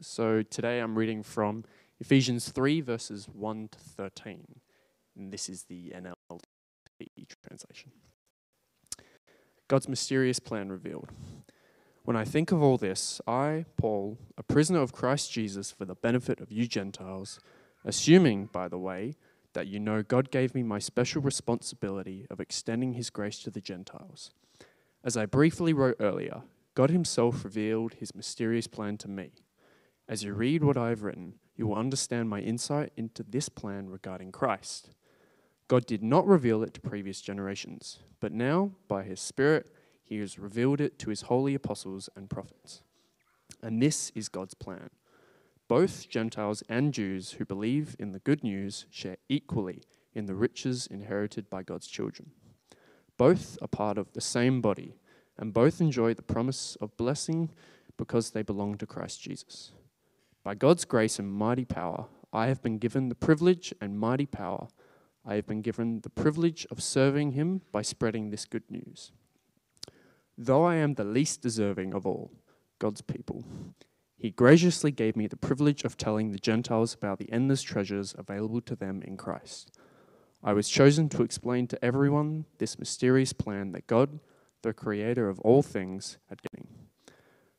So today I'm reading from Ephesians 3, verses 1 to 13. And this is the NLT translation. God's mysterious plan revealed. When I think of all this, I, Paul, a prisoner of Christ Jesus for the benefit of you Gentiles, assuming, by the way, that you know God gave me my special responsibility of extending his grace to the Gentiles. As I briefly wrote earlier, God himself revealed his mysterious plan to me. As you read what I have written, you will understand my insight into this plan regarding Christ. God did not reveal it to previous generations, but now, by his Spirit, he has revealed it to his holy apostles and prophets. And this is God's plan. Both Gentiles and Jews who believe in the good news share equally in the riches inherited by God's children. Both are part of the same body, and both enjoy the promise of blessing because they belong to Christ Jesus. By God's grace and mighty power, I have been given the privilege and mighty power. I have been given the privilege of serving Him by spreading this good news. Though I am the least deserving of all God's people, He graciously gave me the privilege of telling the Gentiles about the endless treasures available to them in Christ. I was chosen to explain to everyone this mysterious plan that God, the creator of all things, had given.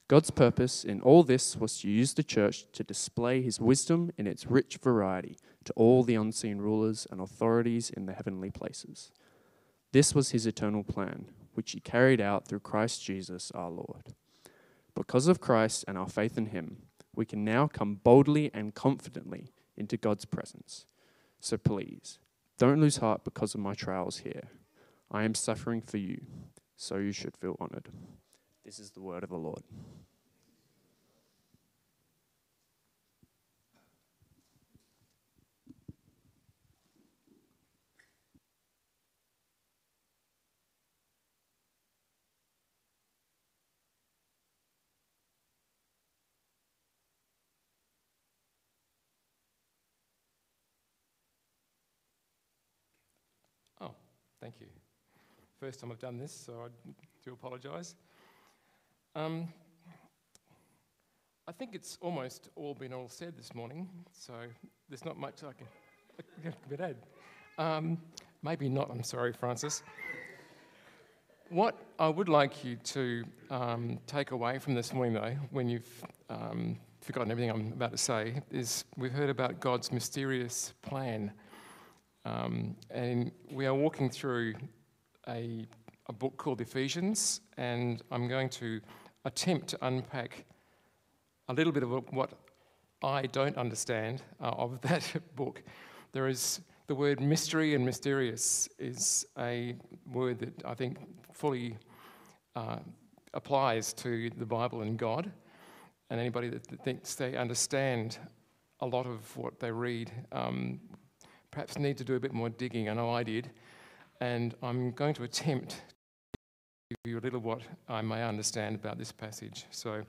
God's purpose in all this was to use the church to display his wisdom in its rich variety to all the unseen rulers and authorities in the heavenly places. This was his eternal plan, which he carried out through Christ Jesus our Lord. Because of Christ and our faith in him, we can now come boldly and confidently into God's presence. So please, don't lose heart because of my trials here. I am suffering for you, so you should feel honored. This is the word of the Lord. Oh, thank you. First time I've done this, so I do apologise. Um, I think it's almost all been all said this morning, so there's not much I can, I can add. Um, maybe not, I'm sorry, Francis. What I would like you to um, take away from this morning, though, when you've um, forgotten everything I'm about to say, is we've heard about God's mysterious plan. Um, and we are walking through a, a book called Ephesians, and I'm going to attempt to unpack a little bit of what I don't understand uh, of that book. There is the word mystery and mysterious is a word that I think fully uh, applies to the Bible and God. And anybody that thinks they understand a lot of what they read um, perhaps need to do a bit more digging. I know I did. And I'm going to attempt give you a little what I may understand about this passage. So,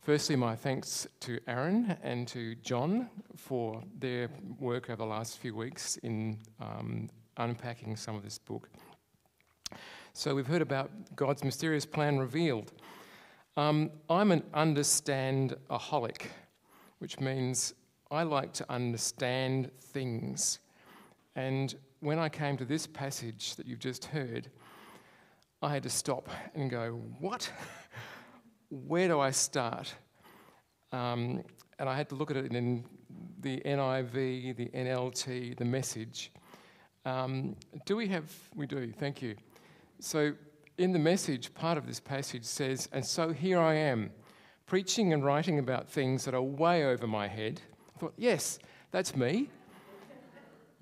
firstly, my thanks to Aaron and to John for their work over the last few weeks in um, unpacking some of this book. So, we've heard about God's mysterious plan revealed. Um, I'm an understand-aholic, which means I like to understand things. And when I came to this passage that you've just heard, I had to stop and go, What? Where do I start? Um, and I had to look at it in the NIV, the NLT, the message. Um, do we have? We do, thank you. So, in the message, part of this passage says, And so here I am, preaching and writing about things that are way over my head. I thought, Yes, that's me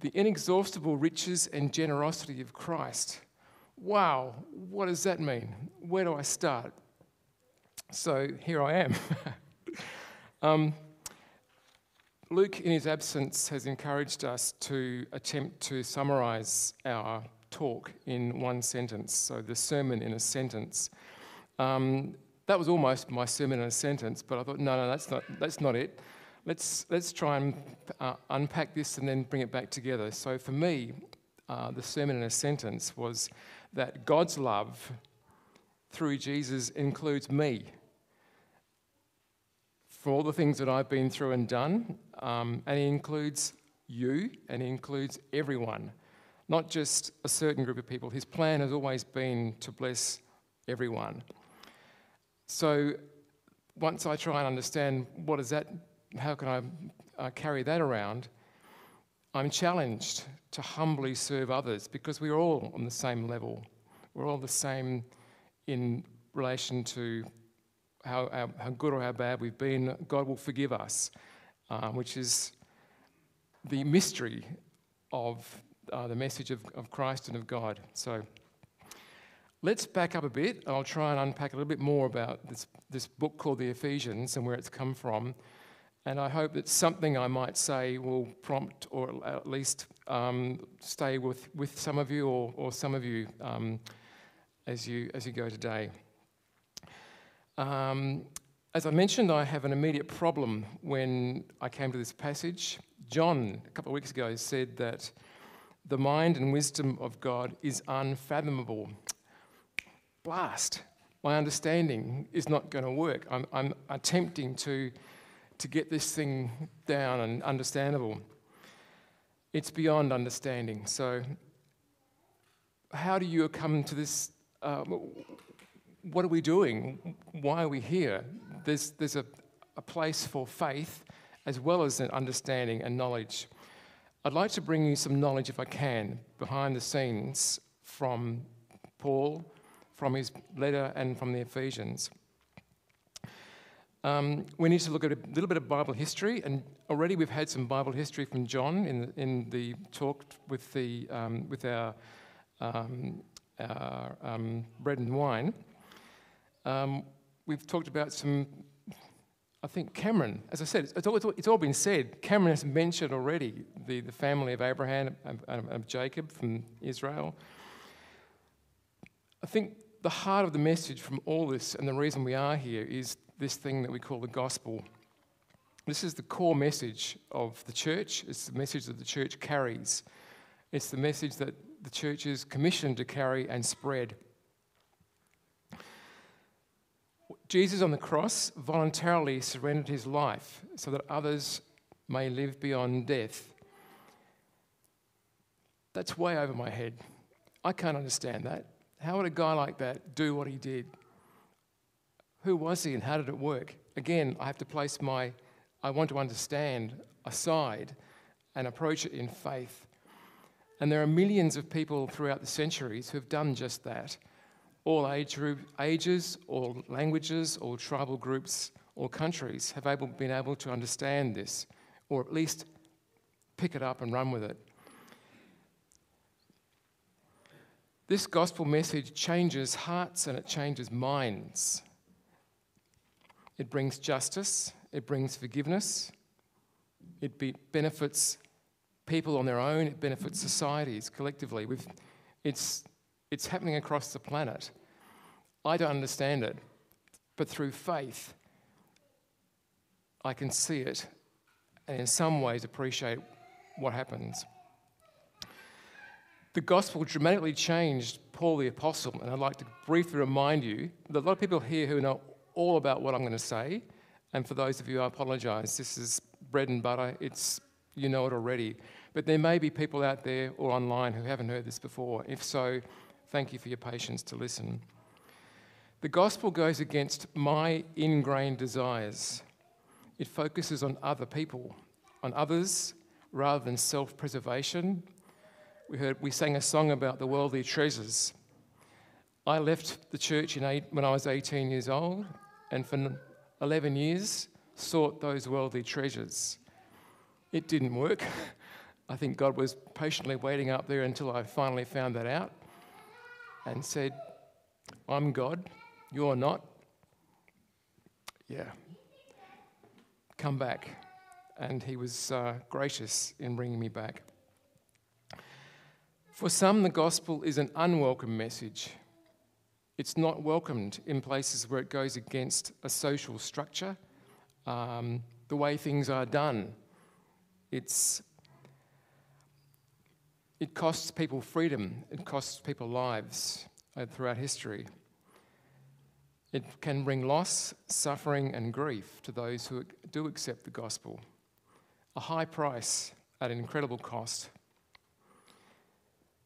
the inexhaustible riches and generosity of Christ. Wow, what does that mean? Where do I start? So here I am. um, Luke, in his absence, has encouraged us to attempt to summarize our talk in one sentence, so the sermon in a sentence. Um, that was almost my sermon in a sentence, but I thought, no, no, that's not, that's not it let's, let's try and uh, unpack this and then bring it back together. So, for me, uh, the sermon in a sentence was that God's love through Jesus includes me. for all the things that I've been through and done, um, and He includes you and He includes everyone, not just a certain group of people. His plan has always been to bless everyone. So once I try and understand what is that, how can I uh, carry that around, I'm challenged to humbly serve others because we're all on the same level. We're all the same in relation to how, how, good or how bad we've been. God will forgive us, uh, which is the mystery of uh, the message of, of Christ and of God. So let's back up a bit. I'll try and unpack a little bit more about this, this book called the Ephesians and where it's come from. And I hope that something I might say will prompt or at least um, stay with, with some of you or, or some of you, um, as you as you go today. Um, as I mentioned, I have an immediate problem when I came to this passage. John, a couple of weeks ago, said that the mind and wisdom of God is unfathomable. Blast. My understanding is not going to work. I'm, I'm attempting to, to get this thing down and understandable. It's beyond understanding. So, how do you come to this? Uh, what are we doing? Why are we here? There's, there's a, a place for faith as well as an understanding and knowledge. I'd like to bring you some knowledge, if I can, behind the scenes from Paul, from his letter, and from the Ephesians. Um, we need to look at a little bit of Bible history, and already we've had some Bible history from John in the, in the talk with, the, um, with our, um, our um, bread and wine. Um, we've talked about some, I think Cameron, as I said, it's all, it's all, been said. Cameron has mentioned already the, the family of Abraham and of Jacob from Israel. I think the heart of the message from all this and the reason we are here is this thing that we call the gospel. This is the core message of the church. It's the message that the church carries. It's the message that the church is commissioned to carry and spread. Jesus on the cross voluntarily surrendered his life so that others may live beyond death. That's way over my head. I can't understand that. How would a guy like that do what he did? Who was he and how did it work? Again, I have to place my I want to understand aside and approach it in faith. And there are millions of people throughout the centuries who have done just that all age group, ages, all languages, all tribal groups, all countries have able, been able to understand this, or at least pick it up and run with it. This gospel message changes hearts and it changes minds. It brings justice, it brings forgiveness, it be- benefits people on their own, it benefits societies collectively. We've, it's, it's happening across the planet. I don't understand it, but through faith, I can see it and in some ways appreciate what happens. The gospel dramatically changed Paul the Apostle, and I'd like to briefly remind you that a lot of people here who know all about what I'm going to say, and for those of you, I apologize. This is bread and butter. It's you know it already, but there may be people out there or online who haven't heard this before. If so, thank you for your patience to listen. The gospel goes against my ingrained desires. It focuses on other people, on others, rather than self preservation. We, heard, we sang a song about the worldly treasures. I left the church in eight, when I was 18 years old, and for 11 years sought those worldly treasures. It didn't work. I think God was patiently waiting up there until I finally found that out and said, I'm God, you're not. Yeah. Come back. And he was uh, gracious in bringing me back. For some, the gospel is an unwelcome message. It's not welcomed in places where it goes against a social structure, um, the way things are done. It's, it costs people freedom, it costs people lives uh, throughout history. It can bring loss, suffering, and grief to those who do accept the gospel. A high price at an incredible cost.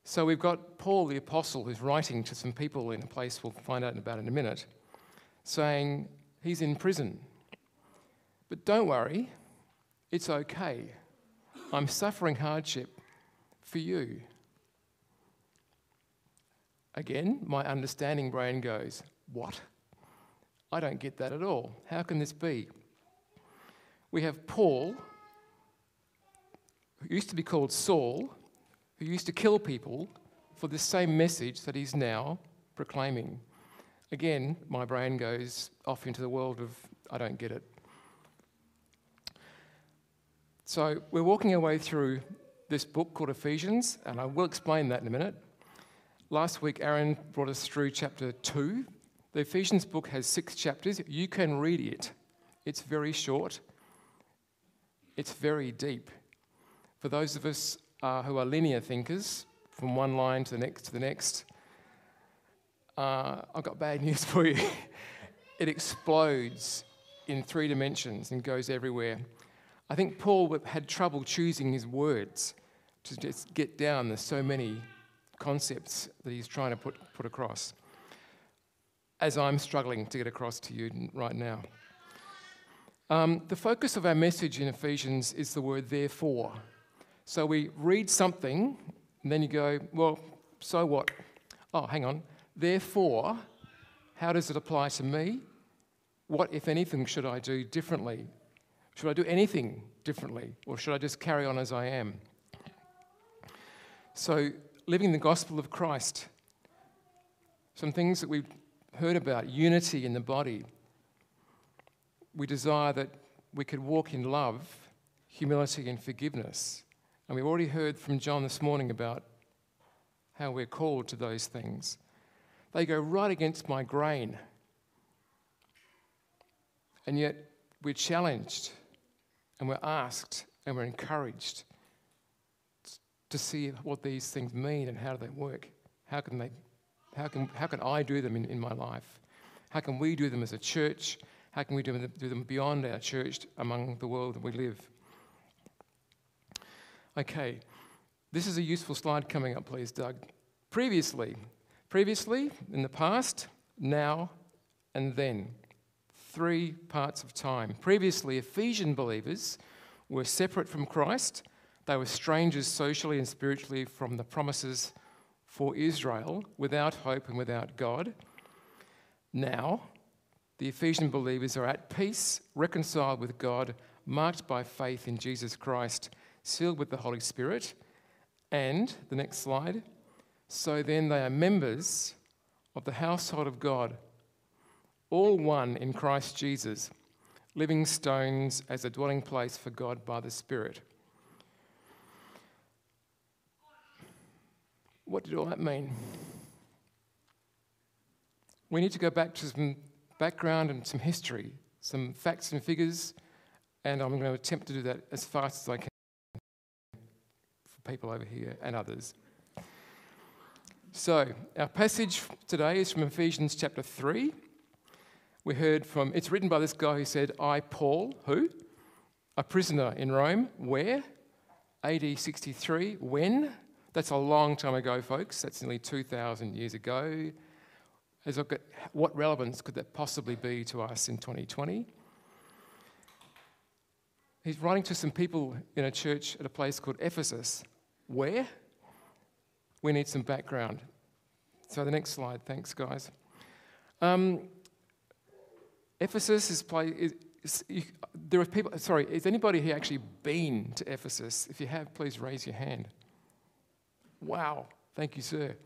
So we've got Paul the Apostle who's writing to some people in a place we'll find out about in a minute, saying he's in prison. But don't worry, it's okay. I'm suffering hardship for you. Again, my understanding brain goes, What? I don't get that at all. How can this be? We have Paul, who used to be called Saul, who used to kill people for the same message that he's now proclaiming. Again, my brain goes off into the world of I don't get it. So, we're walking our way through this book called Ephesians, and I will explain that in a minute. Last week, Aaron brought us through chapter 2. The Ephesians book has six chapters. You can read it, it's very short, it's very deep. For those of us uh, who are linear thinkers, from one line to the next to the next, uh, I've got bad news for you. it explodes in three dimensions and goes everywhere. I think Paul had trouble choosing his words to just get down. There's so many concepts that he's trying to put, put across, as I'm struggling to get across to you right now. Um, the focus of our message in Ephesians is the word therefore. So we read something, and then you go, well, so what? Oh, hang on. Therefore, how does it apply to me? What, if anything, should I do differently? Should I do anything differently? Or should I just carry on as I am? So, living the gospel of Christ, some things that we've heard about unity in the body. We desire that we could walk in love, humility, and forgiveness. And we've already heard from John this morning about how we're called to those things. They go right against my grain. And yet we're challenged and we're asked and we're encouraged to see what these things mean and how do they work. How can, they, how can, how can I do them in, in my life? How can we do them as a church? How can we do them, do them beyond our church among the world that we live? Okay, this is a useful slide coming up, please, Doug. Previously, previously, in the past, now, and then. Three parts of time. Previously, Ephesian believers were separate from Christ they were strangers socially and spiritually from the promises for Israel, without hope and without God. Now, the Ephesian believers are at peace, reconciled with God, marked by faith in Jesus Christ, sealed with the Holy Spirit. And, the next slide, so then they are members of the household of God, all one in Christ Jesus, living stones as a dwelling place for God by the Spirit. What did all that mean? We need to go back to some background and some history, some facts and figures, and I'm going to attempt to do that as fast as I can people over here and others. So, our passage today is from Ephesians chapter 3. We heard from, it's written by this guy who said, I, Paul, who? A prisoner in Rome. Where? AD 63. When? That's a long time ago, folks. That's nearly 2,000 years ago. As look at what relevance could that possibly be to us in 2020? He's writing to some people in a church at a place called Ephesus. Where? We need some background. So, the next slide, thanks, guys. Um, Ephesus is, play, is, is you, there are people, sorry, is anybody here actually been to Ephesus? If you have, please raise your hand. Wow, thank you, sir.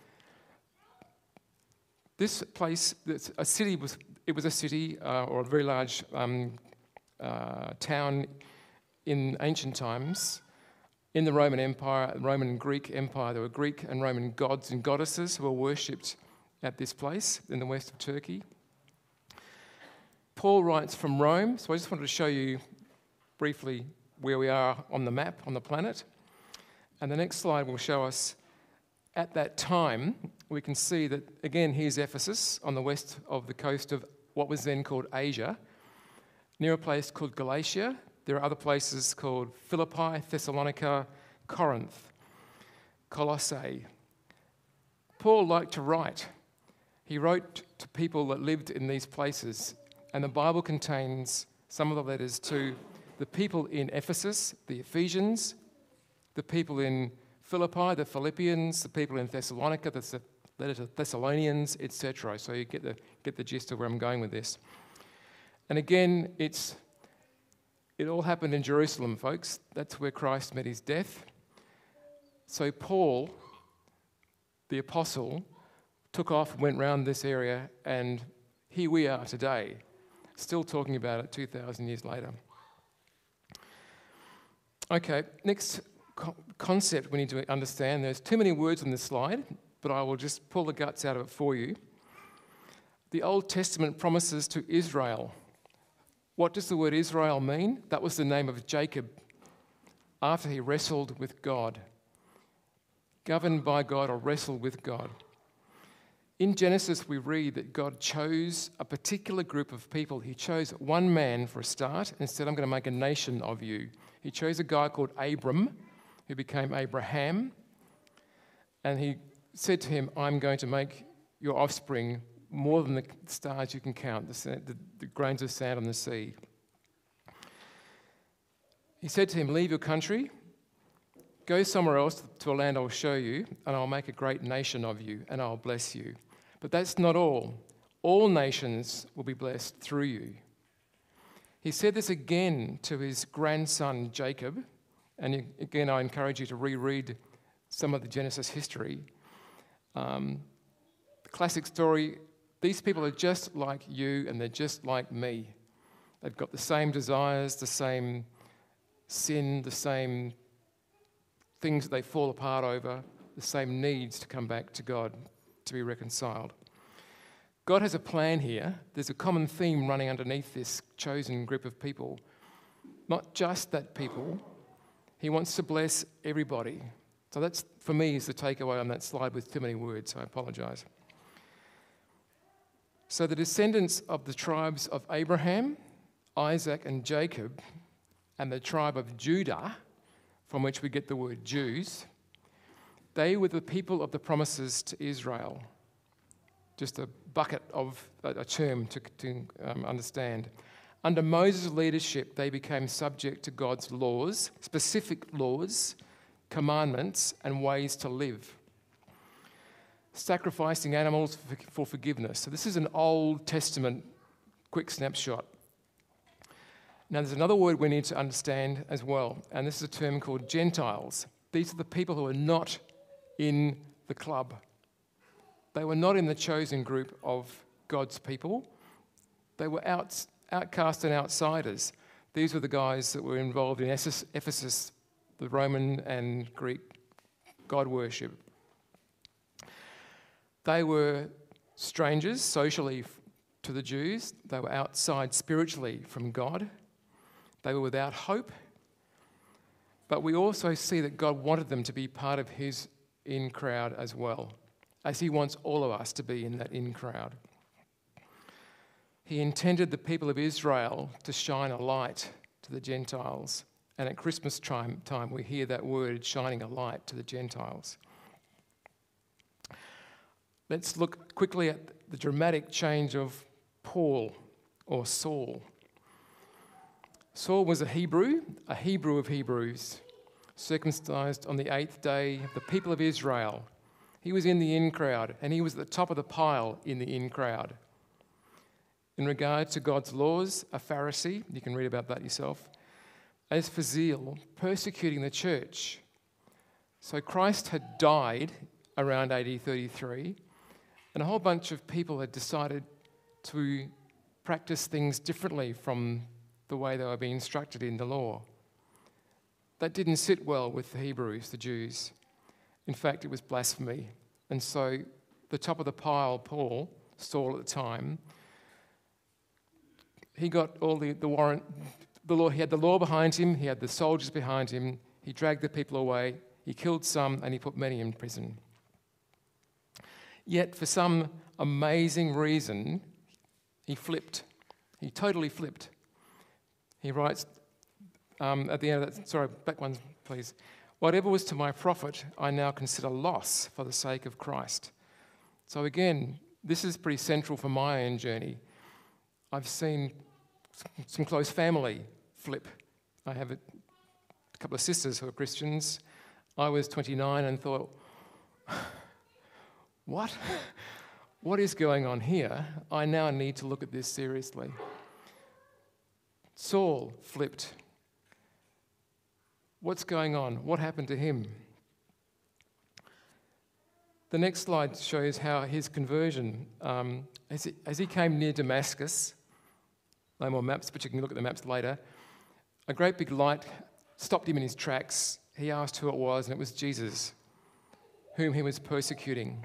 This place, a city was, it was a city uh, or a very large um, uh, town in ancient times. In the Roman Empire, Roman and Greek Empire, there were Greek and Roman gods and goddesses who were worshipped at this place in the west of Turkey. Paul writes from Rome, so I just wanted to show you briefly where we are on the map on the planet. And the next slide will show us at that time, we can see that, again, here's Ephesus on the west of the coast of what was then called Asia, near a place called Galatia. There are other places called Philippi, Thessalonica, Corinth, Colossae. Paul liked to write. He wrote to people that lived in these places, and the Bible contains some of the letters to the people in Ephesus, the Ephesians, the people in Philippi, the Philippians, the people in Thessalonica, the letter to Thessalonians, etc. So you get the, get the gist of where I'm going with this. And again, it's, it all happened in Jerusalem, folks. That's where Christ met his death. So Paul, the apostle, took off went round this area, and here we are today, still talking about it 2,000 years later. Okay, next co- concept we need to understand. There's too many words on this slide, but I will just pull the guts out of it for you. The Old Testament promises to Israel. What does the word Israel mean? That was the name of Jacob after he wrestled with God. Governed by God or wrestled with God. In Genesis, we read that God chose a particular group of people. He chose one man for a start and said, I'm going to make a nation of you. He chose a guy called Abram, who became Abraham. And he said to him, I'm going to make your offspring more than the stars you can count, the, the, the grains of sand on the sea. He said to him, Leave your country, go somewhere else to a land I'll show you, and I'll make a great nation of you, and I'll bless you. But that's not all. All nations will be blessed through you. He said this again to his grandson Jacob, and again, I encourage you to reread some of the Genesis history. Um, the classic story these people are just like you and they're just like me. They've got the same desires, the same sin, the same things that they fall apart over, the same needs to come back to God, to be reconciled. God has a plan here. There's a common theme running underneath this chosen group of people. Not just that people, He wants to bless everybody. So that's, for me, is the takeaway on that slide with too many words. I apologize. So the descendants of the tribes of Abraham, Isaac, and Jacob, and the tribe of Judah, from which we get the word Jews, they were the people of the promises to Israel. Just a bucket of a term to, to um, understand. Under Moses' leadership, they became subject to God's laws, specific laws, commandments, and ways to live sacrificing animals for forgiveness. So, this is an Old Testament quick snapshot. Now, there's another word we need to understand as well, and this is a term called Gentiles. These are the people who are not in the club. They were not in the chosen group of God's people. They were out, outcast and outsiders. These were the guys that were involved in Ephesus, the Roman and Greek God worship. They were strangers socially to the Jews, they were outside spiritually from God, they were without hope. But we also see that God wanted them to be part of His in crowd as well, as He wants all of us to be in that in crowd. He intended the people of Israel to shine a light to the Gentiles. And at Christmas time, time we hear that word, shining a light to the Gentiles. Let's look quickly at the dramatic change of Paul or Saul. Saul was a Hebrew, a Hebrew of Hebrews, circumcised on the eighth day of the people of Israel. He was in the in crowd, and he was at the top of the pile in the in crowd. In regard to God's laws, a Pharisee, you can read about that yourself. As for zeal, persecuting the church. So Christ had died around AD 33 and a whole bunch of people had decided to practice things differently from the way they were being instructed in the law. That didn't sit well with the Hebrews, the Jews. In fact, it was blasphemy. And so, the top of the pile, Paul, Saul at the time, he got all the, the warrant, the law, he had the law behind him, he had the soldiers behind him, he dragged the people away, he killed some, and he put many in prison. Yet, for some amazing reason, He flipped. He totally flipped. He writes um, at the end of that, sorry, back one, please. Whatever was to my profit, I now consider loss for the sake of Christ. So, again, this is pretty central for my own journey. I've seen some close family flip. I have a couple of sisters who are Christians. I was 29 and thought, what? What is going on here? I now need to look at this seriously. Saul flipped. What's going on? What happened to him? The next slide shows how his conversion, um, as, he, as he came near Damascus, no more maps, but you can look at the maps later, a great big light stopped him in his tracks. He asked who it was, and it was Jesus, whom he was persecuting.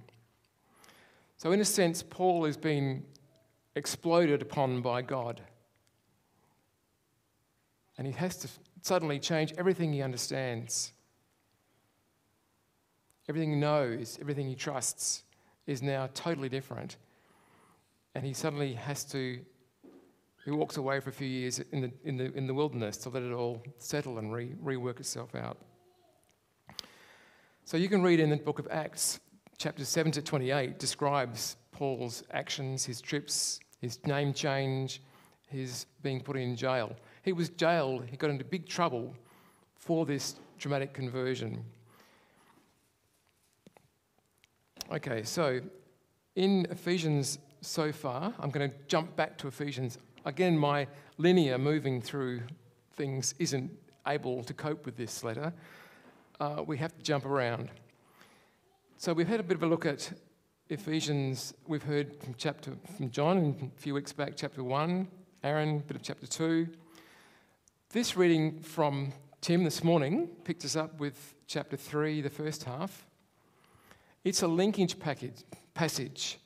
So, in a sense, Paul has been exploded upon by God. And he has to suddenly change everything he understands. Everything he knows, everything he trusts is now totally different. And he suddenly has to, he walks away for a few years in the, in the, in the wilderness to let it all settle and re, rework itself out. So you can read in the book of Acts, chapter 7 to 28, describes Paul's actions, his trips, his name change, his being put in jail. He was jailed, he got into big trouble for this dramatic conversion. Okay, so in Ephesians so far, I'm going to jump back to Ephesians. Again, my linear moving through things isn't able to cope with this letter. Uh, we have to jump around. So we've had a bit of a look at Ephesians. We've heard from chapter from John a few weeks back, chapter one. Aaron, a bit of chapter two. This reading from Tim this morning picked us up with chapter 3, the first half. It's a linkage package, passage.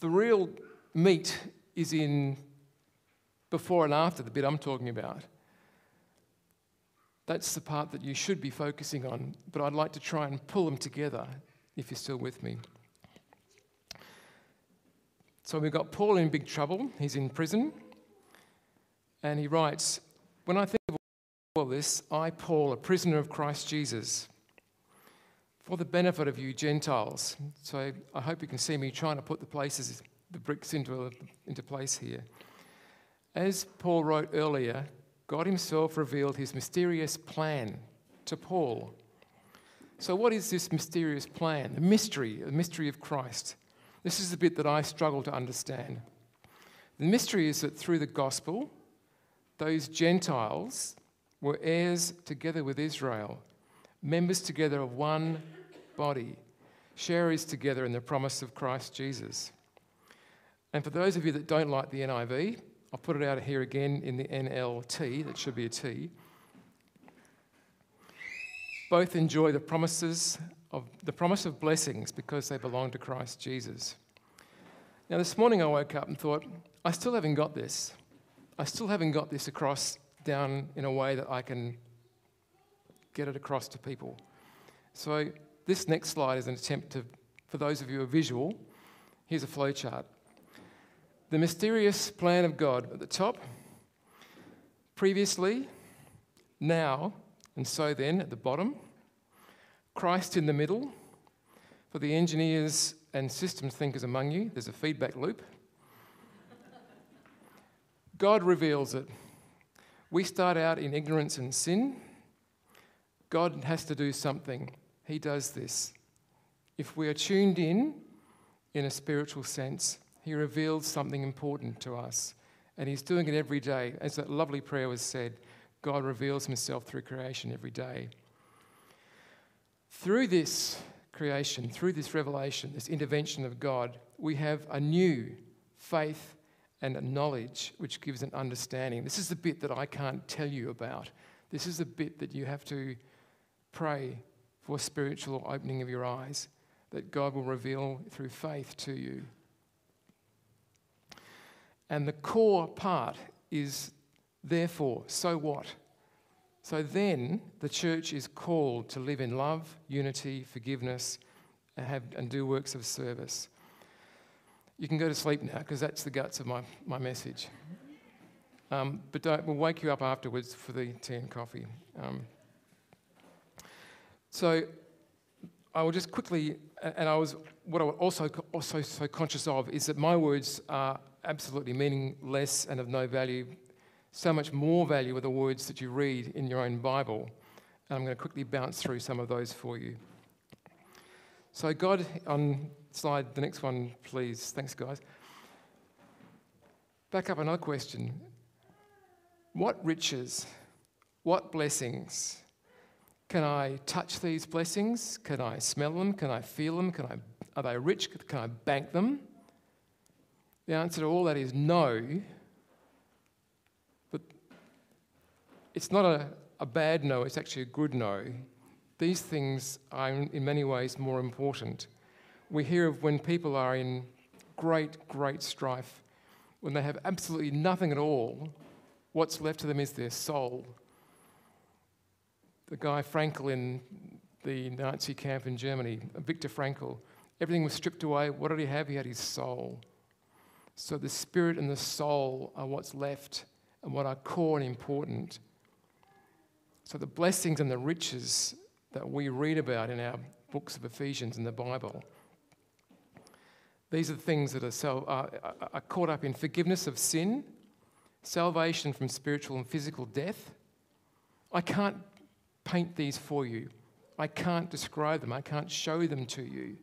The real meat is in before and after, the bit I'm talking about. That's the part that you should be focusing on, but I'd like to try and pull them together if you're still with me. So we've got Paul in big trouble, he's in prison. And he writes, When I think of all this, I, Paul, a prisoner of Christ Jesus, for the benefit of you Gentiles. So I hope you can see me trying to put the places, the bricks into, into place here. As Paul wrote earlier, God Himself revealed His mysterious plan to Paul. So, what is this mysterious plan? The mystery, the mystery of Christ. This is the bit that I struggle to understand. The mystery is that through the gospel, those Gentiles were heirs together with Israel, members together of one body, sharers together in the promise of Christ Jesus. And for those of you that don't like the NIV, I'll put it out here again in the NLT, that should be a T. Both enjoy the promises of the promise of blessings because they belong to Christ Jesus. Now, this morning I woke up and thought, I still haven't got this. I still haven't got this across down in a way that I can get it across to people. So, this next slide is an attempt to, for those of you who are visual, here's a flow chart. The mysterious plan of God at the top, previously, now, and so then at the bottom, Christ in the middle. For the engineers and systems thinkers among you, there's a feedback loop. God reveals it. We start out in ignorance and sin. God has to do something. He does this. If we are tuned in, in a spiritual sense, He reveals something important to us. And He's doing it every day. As that lovely prayer was said, God reveals Himself through creation every day. Through this creation, through this revelation, this intervention of God, we have a new faith and a knowledge which gives an understanding. This is the bit that I can't tell you about. This is the bit that you have to pray for spiritual opening of your eyes that God will reveal through faith to you. And the core part is therefore, so what? So then the church is called to live in love, unity, forgiveness, and, have, and do works of service. You can go to sleep now because that's the guts of my, my message. Um, but we'll wake you up afterwards for the tea and coffee. Um, so I will just quickly, and I was what I was also also so conscious of is that my words are absolutely meaningless and of no value. So much more value are the words that you read in your own Bible. And I'm going to quickly bounce through some of those for you. So God, on slide the next one, please. Thanks, guys. Back up another question. What riches, what blessings can I touch these blessings? Can I smell them? Can I feel them? Can I, are they rich? Can I bank them? The answer to all that is no. But it's not a, a bad no, it's actually a good no. These things are in many ways more important. We hear of when people are in great, great strife, when they have absolutely nothing at all, what's left to them is their soul the guy Frankl in the Nazi camp in Germany, Viktor Frankl. Everything was stripped away. What did he have? He had his soul. So the spirit and the soul are what's left and what are core and important. So the blessings and the riches that we read about in our books of Ephesians and the Bible. These are the things that are, so, are, are caught up in forgiveness of sin, salvation from spiritual and physical death. I can't paint these for you. I can't describe them, I can't show them to you.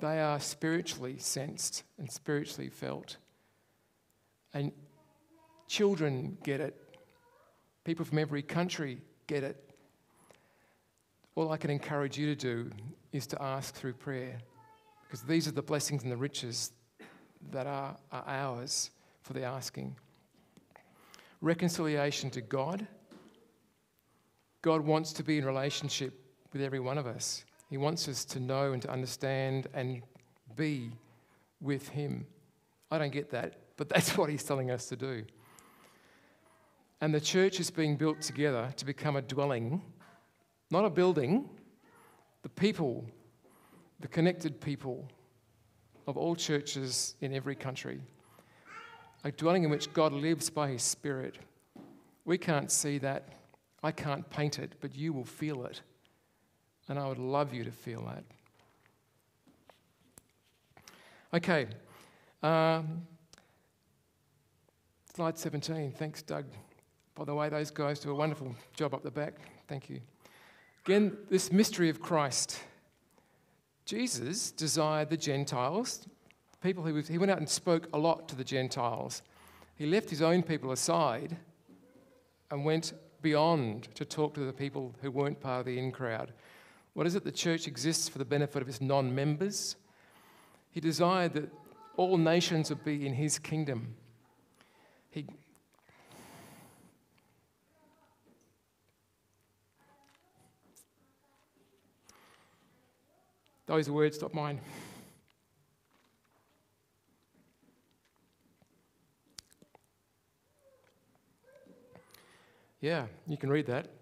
They are spiritually sensed and spiritually felt. And children get it, people from every country get it. All I can encourage you to do is to ask through prayer, because these are the blessings and the riches that are, are ours for the asking. Reconciliation to God God wants to be in relationship with every one of us. He wants us to know and to understand and be with Him. I don't get that, but that's what He's telling us to do. And the church is being built together to become a dwelling, not a building, the people, the connected people of all churches in every country. A dwelling in which God lives by His Spirit. We can't see that I can't paint it, but you will feel it. And I would love you to feel that. Okay. Um, slide 17. Thanks, Doug. By the way, those guys do a wonderful job up the back. Thank you. Again, this mystery of Christ. Jesus desired the Gentiles, people who he went out and spoke a lot to the Gentiles. He left his own people aside and went beyond to talk to the people who weren't part of the in crowd. What is it? The church exists for the benefit of its non members. He desired that all nations would be in his kingdom. He Those words, not mine. Yeah, you can read that.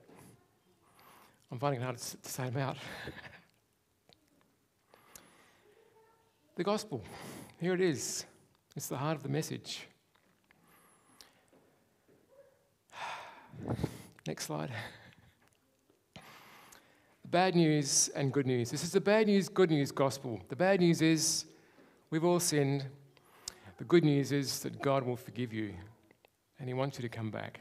I'm finding it hard to say them out. the gospel, here it is. It's the heart of the message. Next slide. The bad news and good news. This is the bad news, good news gospel. The bad news is we've all sinned. The good news is that God will forgive you and He wants you to come back.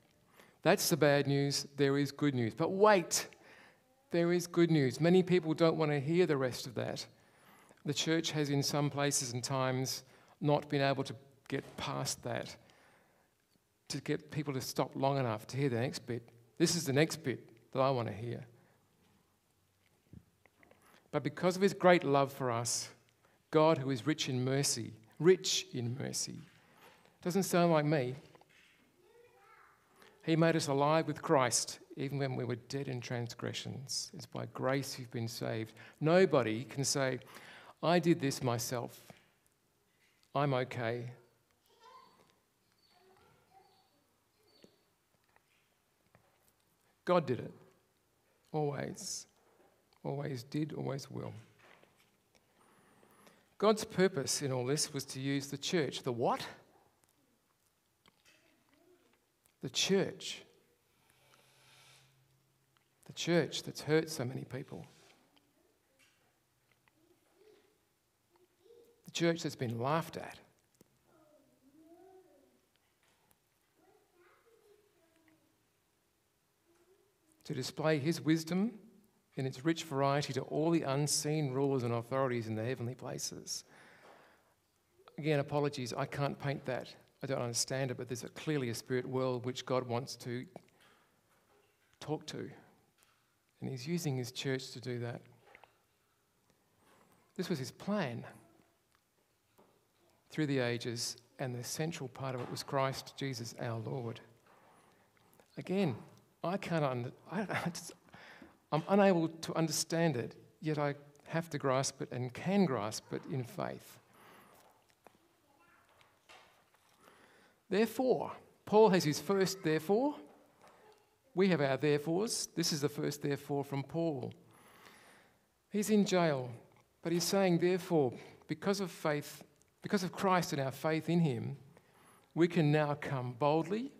That's the bad news. There is good news. But wait, there is good news. Many people don't want to hear the rest of that. The church has, in some places and times, not been able to get past that, to get people to stop long enough to hear the next bit. This is the next bit that I want to hear. But because of his great love for us, God, who is rich in mercy, rich in mercy. Doesn't sound like me. He made us alive with Christ even when we were dead in transgressions. It's by grace you've been saved. Nobody can say, I did this myself. I'm okay. God did it. Always. Always did, always will. God's purpose in all this was to use the church. The what? The church. The church that's hurt so many people. The church that's been laughed at. To display his wisdom in its rich variety to all the unseen rulers and authorities in the heavenly places. Again, apologies, I can't paint that. I don't understand it, but there's a, clearly a spirit world which God wants to talk to. And He's using His church to do that. This was His plan through the ages, and the central part of it was Christ Jesus our Lord. Again, I can't, under, I, I'm unable to understand it, yet I have to grasp it and can grasp it in faith. Therefore, Paul has his first therefore. We have our therefores. This is the first therefore from Paul. He's in jail, but he's saying, therefore, because of faith, because of Christ and our faith in him, we can now come boldly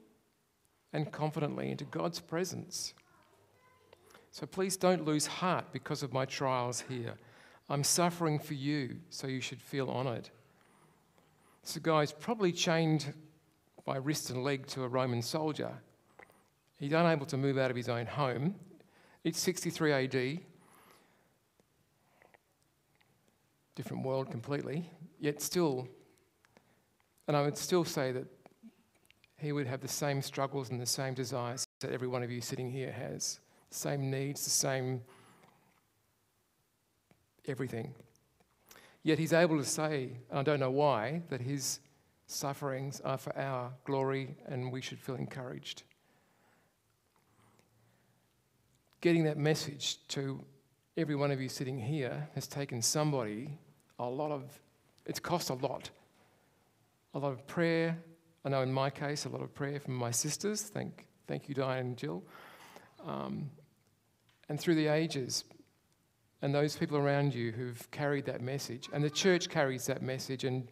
and confidently into God's presence. So please don't lose heart because of my trials here. I'm suffering for you, so you should feel honoured. So, guy's probably chained by wrist and leg to a Roman soldier. He's unable to move out of his own home. It's 63 AD. Different world completely, yet still, and I would still say that he would have the same struggles and the same desires that every one of you sitting here has same needs, the same everything. Yet he's able to say, and I don't know why, that his sufferings are for our glory and we should feel encouraged. Getting that message to every one of you sitting here has taken somebody a lot of, it's cost a lot. A lot of prayer. I know in my case, a lot of prayer from my sisters. Thank, thank you, Diane and Jill. Um, and through the ages, and those people around you who've carried that message. And the church carries that message and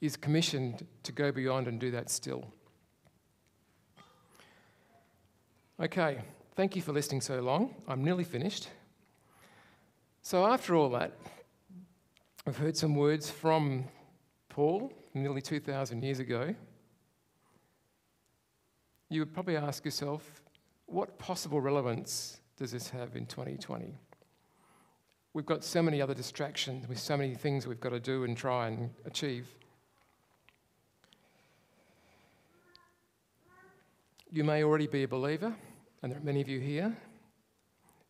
is commissioned to go beyond and do that still. Okay, thank you for listening so long. I'm nearly finished. So, after all that, I've heard some words from Paul nearly 2,000 years ago. You would probably ask yourself, what possible relevance does this have in 2020? We've got so many other distractions with so many things we've got to do and try and achieve. You may already be a believer, and there are many of you here.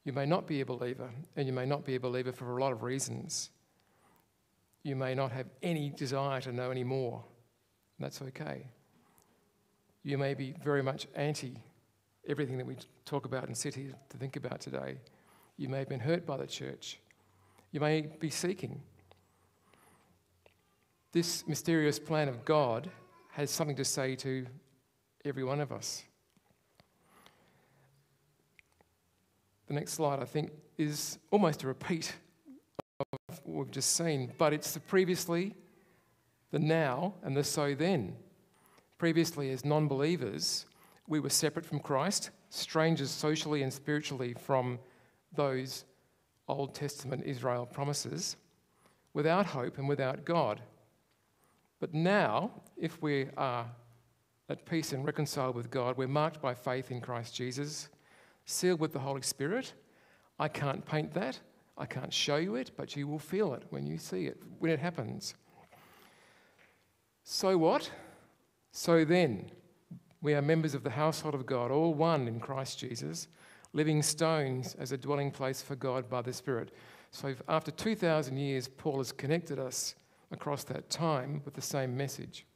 You may not be a believer, and you may not be a believer for a lot of reasons. You may not have any desire to know any more. That's okay. You may be very much anti everything that we talk about and sit here to think about today. You may have been hurt by the church. You may be seeking. This mysterious plan of God has something to say to every one of us. The next slide, I think, is almost a repeat of what we've just seen, but it's the previously, the now, and the so then. Previously, as non believers, we were separate from Christ, strangers socially and spiritually from those Old Testament Israel promises, without hope and without God. But now, if we are at peace and reconciled with God, we're marked by faith in Christ Jesus, sealed with the Holy Spirit. I can't paint that, I can't show you it, but you will feel it when you see it, when it happens. So what? So then, we are members of the household of God, all one in Christ Jesus, living stones as a dwelling place for God by the Spirit. So, after 2,000 years, Paul has connected us across that time with the same message.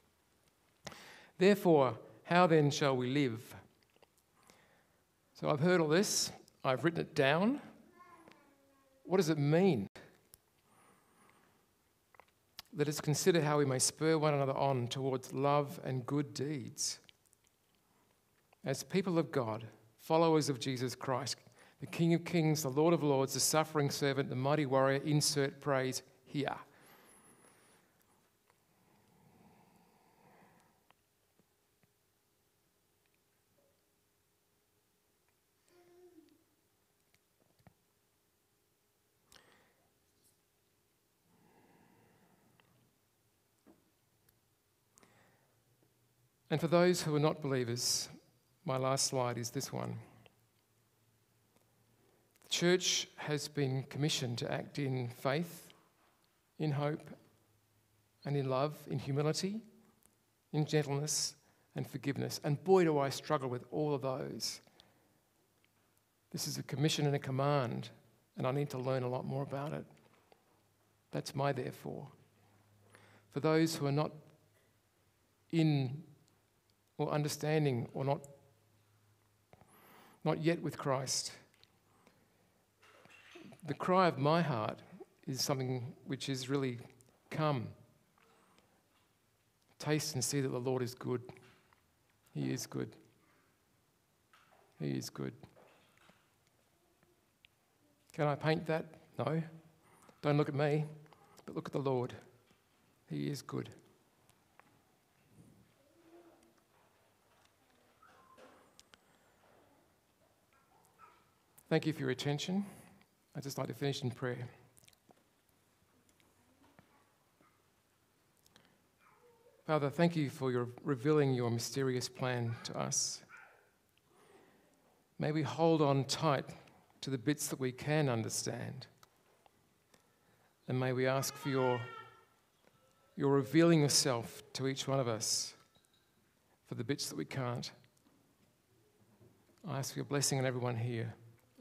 Therefore, how then shall we live? So I've heard all this, I've written it down. What does it mean? Let us consider how we may spur one another on towards love and good deeds. As people of God, followers of Jesus Christ, the King of Kings, the Lord of Lords, the suffering servant, the mighty warrior, insert praise here. And for those who are not believers, my last slide is this one. The church has been commissioned to act in faith, in hope, and in love, in humility, in gentleness, and forgiveness. And boy, do I struggle with all of those. This is a commission and a command, and I need to learn a lot more about it. That's my therefore. For those who are not in or understanding or not, not yet with Christ. The cry of my heart is something which is really come. Taste and see that the Lord is good. He is good. He is good. Can I paint that? No. Don't look at me, but look at the Lord. He is good. Thank you for your attention. I'd just like to finish in prayer. Father, thank you for your revealing your mysterious plan to us. May we hold on tight to the bits that we can understand. And may we ask for your, your revealing yourself to each one of us for the bits that we can't. I ask for your blessing on everyone here.